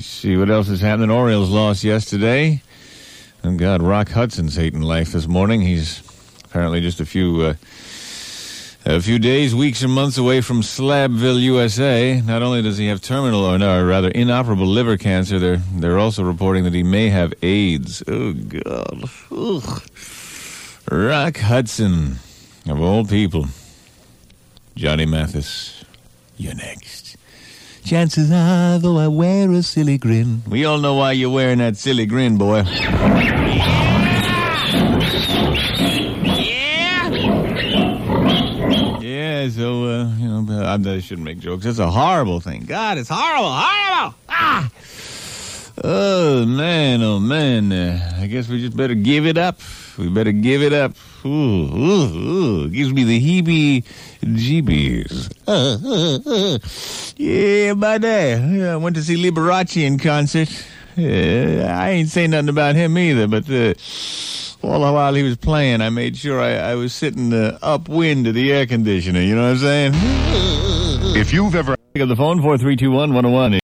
See what else is happening. Orioles lost yesterday. Oh God, Rock Hudson's hating life this morning. He's apparently just a few uh, a few days, weeks, or months away from Slabville, USA. Not only does he have terminal, or no, rather inoperable liver cancer, they're they're also reporting that he may have AIDS. Oh God, Ugh. Rock Hudson, of all people. Johnny Mathis, you're next. Chances are, though I wear a silly grin. We all know why you're wearing that silly grin, boy. Yeah, Yeah, so, uh, you know, I, I shouldn't make jokes. It's a horrible thing. God, it's horrible, horrible! Ah! Oh, man, oh, man. Uh, I guess we just better give it up. We better give it up. Ooh, ooh, ooh. Gives me the heebie jeebies. yeah, buddy. Yeah, I went to see Liberace in concert. I ain't saying nothing about him either, but uh, all the while he was playing, I made sure I, I was sitting uh, upwind of the air conditioner. You know what I'm saying? If you've ever Pick up the phone, 4321 101.